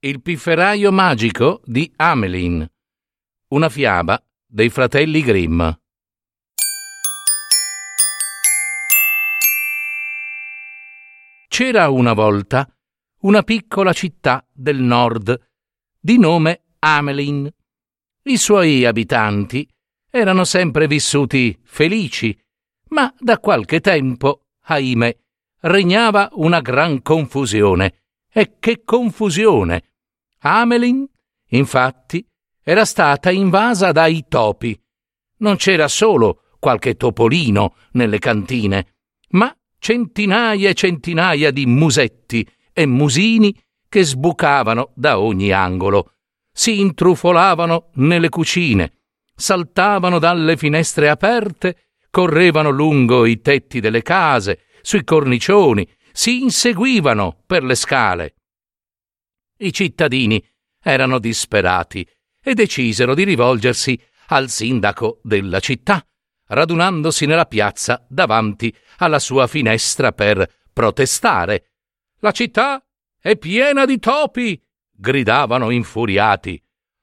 Il pifferaio magico di Amelin. Una fiaba dei fratelli Grimm. C'era una volta una piccola città del nord di nome Amelin. I suoi abitanti erano sempre vissuti felici, ma da qualche tempo, ahimè, regnava una gran confusione. E che confusione! Amelin, infatti, era stata invasa dai topi. Non c'era solo qualche topolino nelle cantine, ma centinaia e centinaia di musetti e musini che sbucavano da ogni angolo si intrufolavano nelle cucine, saltavano dalle finestre aperte, correvano lungo i tetti delle case, sui cornicioni, si inseguivano per le scale. I cittadini erano disperati e decisero di rivolgersi al sindaco della città, radunandosi nella piazza davanti alla sua finestra per protestare. La città è piena di topi, gridavano infuriati.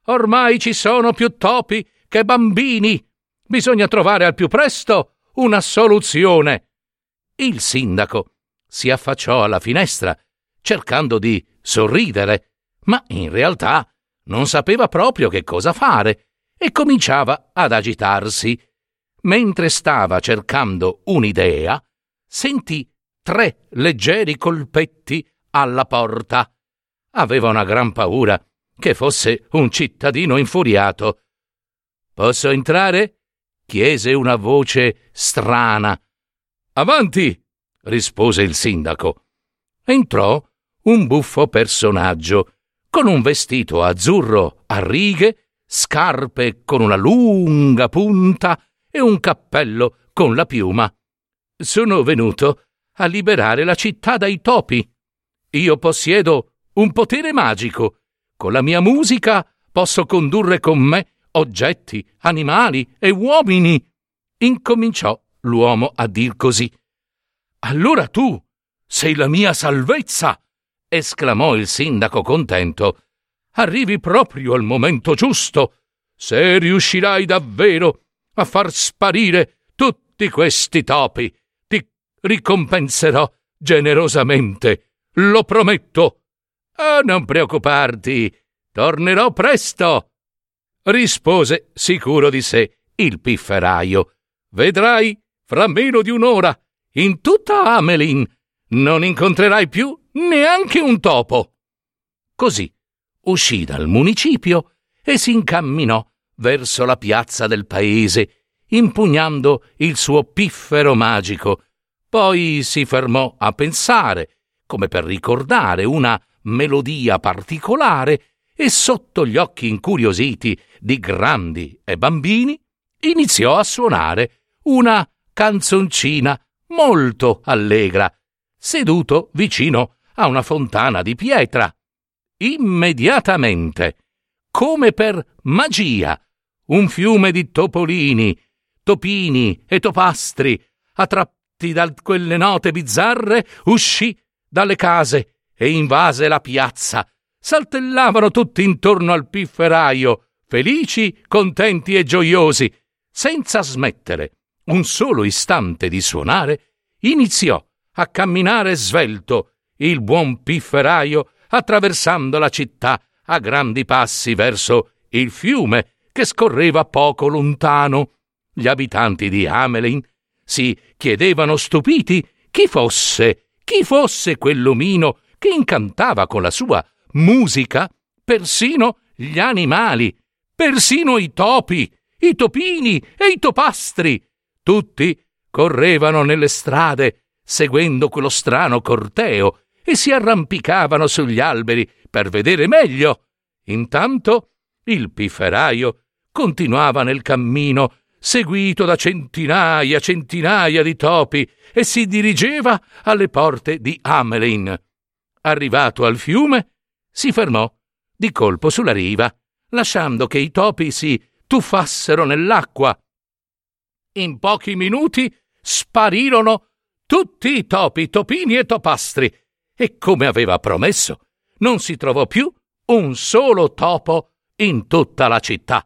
Ormai ci sono più topi che bambini. Bisogna trovare al più presto una soluzione. Il sindaco si affacciò alla finestra, cercando di sorridere, ma in realtà non sapeva proprio che cosa fare e cominciava ad agitarsi. Mentre stava cercando un'idea, sentì tre leggeri colpetti alla porta aveva una gran paura che fosse un cittadino infuriato. Posso entrare? chiese una voce strana. Avanti! Rispose il sindaco. Entrò un buffo personaggio, con un vestito azzurro a righe, scarpe con una lunga punta e un cappello con la piuma. Sono venuto a liberare la città dai topi. Io possiedo un potere magico. Con la mia musica posso condurre con me oggetti, animali e uomini. Incominciò l'uomo a dir così. Allora tu sei la mia salvezza! esclamò il sindaco contento. Arrivi proprio al momento giusto. Se riuscirai davvero a far sparire tutti questi topi, ti ricompenserò generosamente. Lo prometto. Oh, non preoccuparti, tornerò presto, rispose sicuro di sé il pifferaio. Vedrai, fra meno di un'ora, in tutta Amelin, non incontrerai più neanche un topo. Così uscì dal municipio e si incamminò verso la piazza del paese, impugnando il suo piffero magico. Poi si fermò a pensare, come per ricordare una melodia particolare e sotto gli occhi incuriositi di grandi e bambini iniziò a suonare una canzoncina molto allegra, seduto vicino a una fontana di pietra. Immediatamente, come per magia, un fiume di topolini, topini e topastri, attratti da quelle note bizzarre, uscì dalle case e invase la piazza. Saltellavano tutti intorno al pifferaio, felici, contenti e gioiosi. Senza smettere un solo istante di suonare, iniziò a camminare svelto il buon pifferaio attraversando la città a grandi passi verso il fiume che scorreva poco lontano. Gli abitanti di Amelin si chiedevano stupiti chi fosse, chi fosse quell'omino che incantava con la sua musica persino gli animali, persino i topi, i topini e i topastri. Tutti correvano nelle strade, seguendo quello strano corteo, e si arrampicavano sugli alberi per vedere meglio. Intanto Il pifferaio continuava nel cammino, seguito da centinaia, centinaia di topi, e si dirigeva alle porte di Amelin. Arrivato al fiume, si fermò di colpo sulla riva, lasciando che i topi si tuffassero nell'acqua. In pochi minuti sparirono tutti i topi, topini e topastri, e come aveva promesso, non si trovò più un solo topo in tutta la città.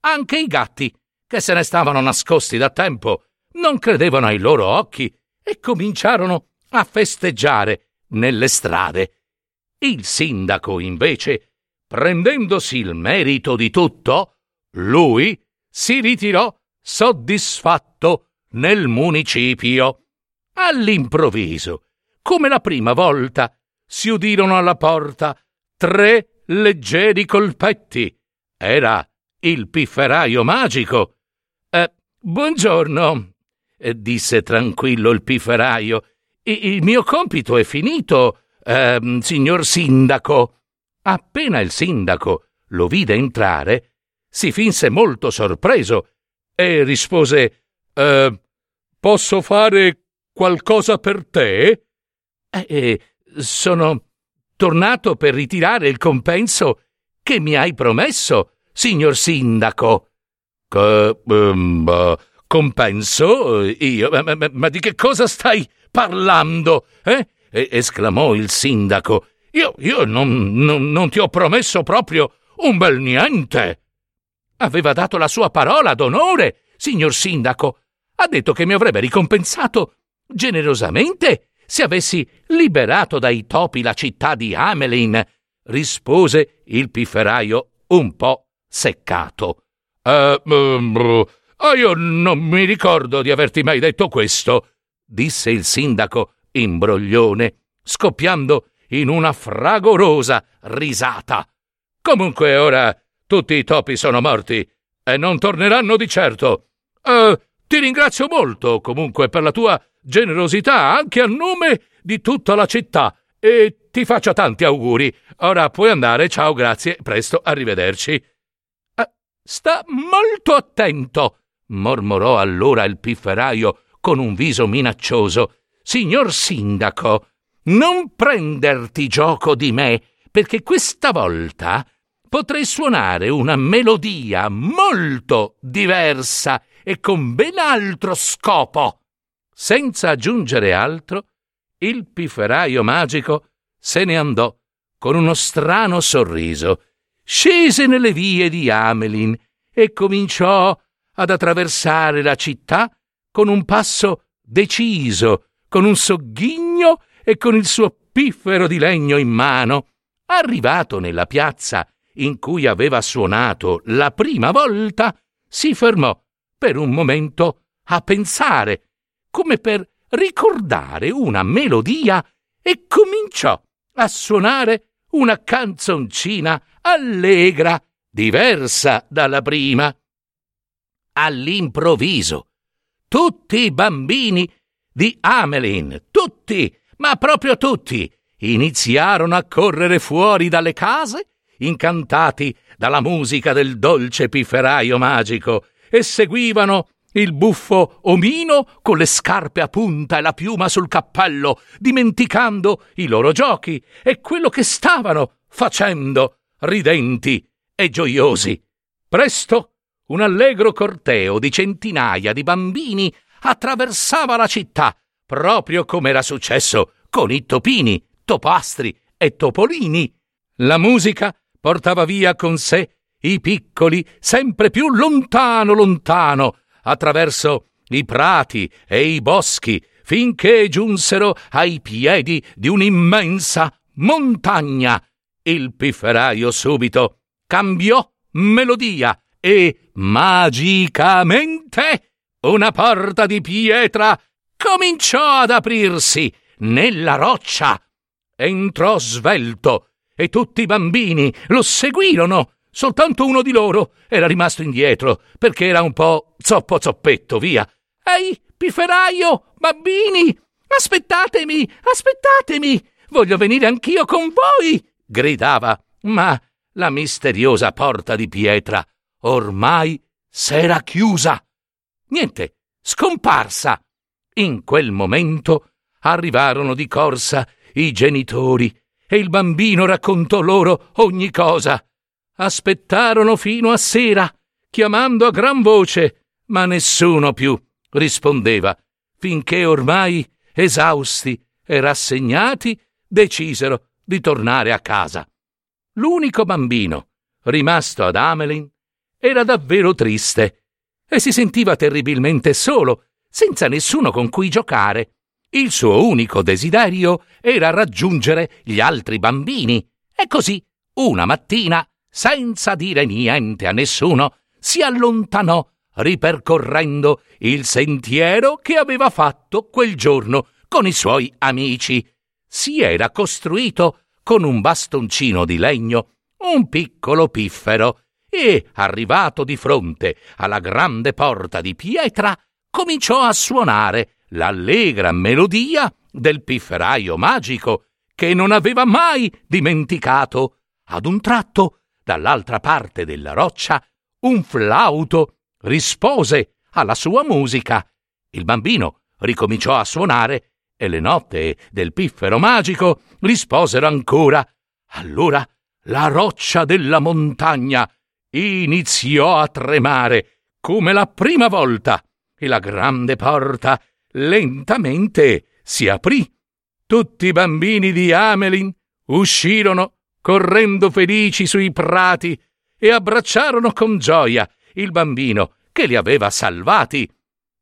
Anche i gatti, che se ne stavano nascosti da tempo, non credevano ai loro occhi e cominciarono a festeggiare nelle strade. Il sindaco, invece, prendendosi il merito di tutto, lui si ritirò soddisfatto nel municipio. All'improvviso, come la prima volta, si udirono alla porta tre leggeri colpetti. Era il pifferaio magico. Eh, buongiorno, eh, disse tranquillo il pifferaio. il mio compito è finito, eh, signor sindaco. Appena il sindaco lo vide entrare, si finse molto sorpreso e rispose eh, Posso fare qualcosa per te? Eh, sono tornato per ritirare il compenso che mi hai promesso, signor sindaco. Che, um, compenso? Io? Ma, ma, ma, di che cosa stai parlando? Eh? esclamò il sindaco. Io, io non, non, non ti ho promesso proprio un bel niente. Aveva dato la sua parola d'onore, signor sindaco. Ha detto che mi avrebbe ricompensato generosamente se avessi liberato dai topi la città di Amelin, rispose il pifferaio un po' seccato. Uh, uh, io non mi ricordo di averti mai detto questo, disse il sindaco imbroglione, scoppiando in una fragorosa risata. Comunque ora tutti i topi sono morti e non torneranno di certo. Uh, ti ringrazio molto comunque per la tua generosità anche a nome di tutta la città e ti faccio tanti auguri. Ora puoi andare, ciao, grazie, presto, arrivederci. Eh, sta molto attento, mormorò allora il pifferaio con un viso minaccioso. Signor sindaco, non prenderti gioco di me, perché questa volta potrei suonare una melodia molto diversa e con ben altro scopo. Senza aggiungere altro, il pifferaio magico se ne andò con uno strano sorriso, scese nelle vie di Amelin e cominciò ad attraversare la città con un passo deciso, con un sogghigno e con il suo piffero di legno in mano. Arrivato nella piazza in cui aveva suonato la prima volta, si fermò per un momento a pensare, come per ricordare una melodia, e cominciò a suonare una canzoncina allegra, diversa dalla prima. All'improvviso, tutti i bambini di Amelin, tutti, ma proprio tutti, iniziarono a correre fuori dalle case, incantati dalla musica del dolce pifferaio magico, e seguivano il buffo omino con le scarpe a punta e la piuma sul cappello, dimenticando i loro giochi e quello che stavano facendo, ridenti e gioiosi. Presto un allegro corteo di centinaia di bambini attraversava la città, proprio come era successo con i topini, topastri e topolini. La musica portava via con sé i piccoli sempre più lontano, lontano, attraverso i prati e i boschi, finché giunsero ai piedi di un'immensa montagna. Il pifferaio subito cambiò melodia e magicamente una porta di pietra cominciò ad aprirsi nella roccia. Entrò svelto e tutti i bambini lo seguirono Soltanto uno di loro era rimasto indietro, perché era un po' zoppo zoppetto, via. Ehi, pifferaio, bambini, aspettatemi, aspettatemi, voglio venire anch'io con voi, gridava. Ma la misteriosa porta di pietra ormai s'era chiusa. Niente, scomparsa. In quel momento arrivarono di corsa i genitori e il bambino raccontò loro ogni cosa. Aspettarono fino a sera, chiamando a gran voce, ma nessuno più rispondeva, finché ormai, esausti e rassegnati, decisero di tornare a casa. L'unico bambino, rimasto ad Amelin, era davvero triste e si sentiva terribilmente solo, senza nessuno con cui giocare. Il suo unico desiderio era raggiungere gli altri bambini e così, una mattina, senza dire niente a nessuno, si allontanò ripercorrendo il sentiero che aveva fatto quel giorno con i suoi amici. Si era costruito con un bastoncino di legno un piccolo piffero e, arrivato di fronte alla grande porta di pietra, cominciò a suonare l'allegra melodia del pifferaio magico che non aveva mai dimenticato. Ad un tratto, dall'altra parte della roccia, un flauto rispose alla sua musica. Il bambino ricominciò a suonare e le note del piffero magico risposero ancora. Allora la roccia della montagna iniziò a tremare come la prima volta e la grande porta lentamente si aprì. Tutti i bambini di Amelin uscirono correndo felici sui prati e abbracciarono con gioia il bambino che li aveva salvati.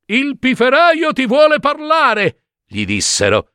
Il piferaio ti vuole parlare, gli dissero.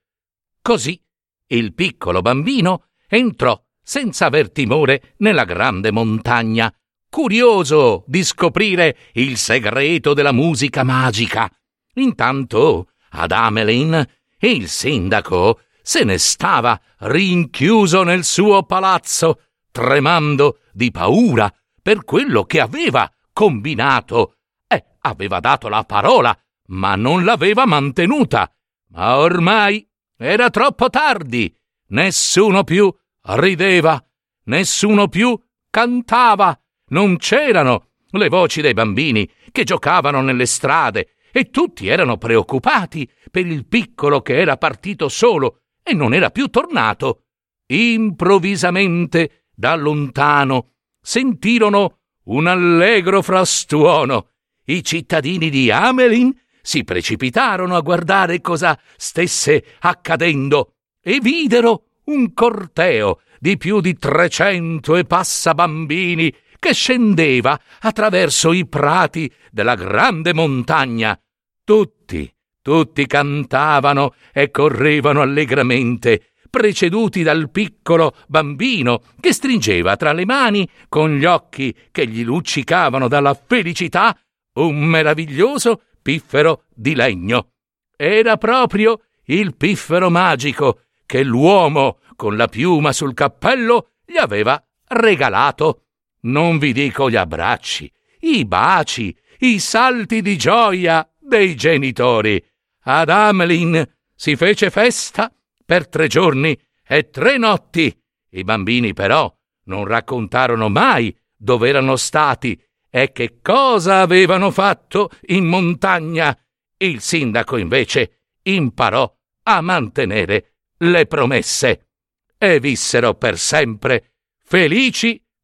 Così il piccolo bambino entrò senza aver timore nella grande montagna, curioso di scoprire il segreto della musica magica. Intanto ad Amelin il sindaco se ne stava rinchiuso nel suo palazzo, tremando di paura per quello che aveva combinato. Eh, aveva dato la parola, ma non l'aveva mantenuta. Ma ormai era troppo tardi. Nessuno più rideva, nessuno più cantava. Non c'erano le voci dei bambini che giocavano nelle strade e tutti erano preoccupati per il piccolo che era partito solo e non era più tornato. Improvvisamente, da lontano, sentirono un allegro frastuono. I cittadini di Amelin si precipitarono a guardare cosa stesse accadendo e videro un corteo di più di trecento e passa bambini che scendeva attraverso i prati della grande montagna. Tutti, tutti cantavano e correvano allegramente, preceduti dal piccolo bambino che stringeva tra le mani, con gli occhi che gli luccicavano dalla felicità, un meraviglioso piffero di legno. Era proprio il piffero magico che l'uomo, con la piuma sul cappello, gli aveva regalato. Non vi dico gli abbracci, i baci, i salti di gioia dei genitori. Ad Amelin si fece festa per tre giorni e tre notti. I bambini però non raccontarono mai dove erano stati e che cosa avevano fatto in montagna. Il sindaco invece imparò a mantenere le promesse e vissero per sempre felici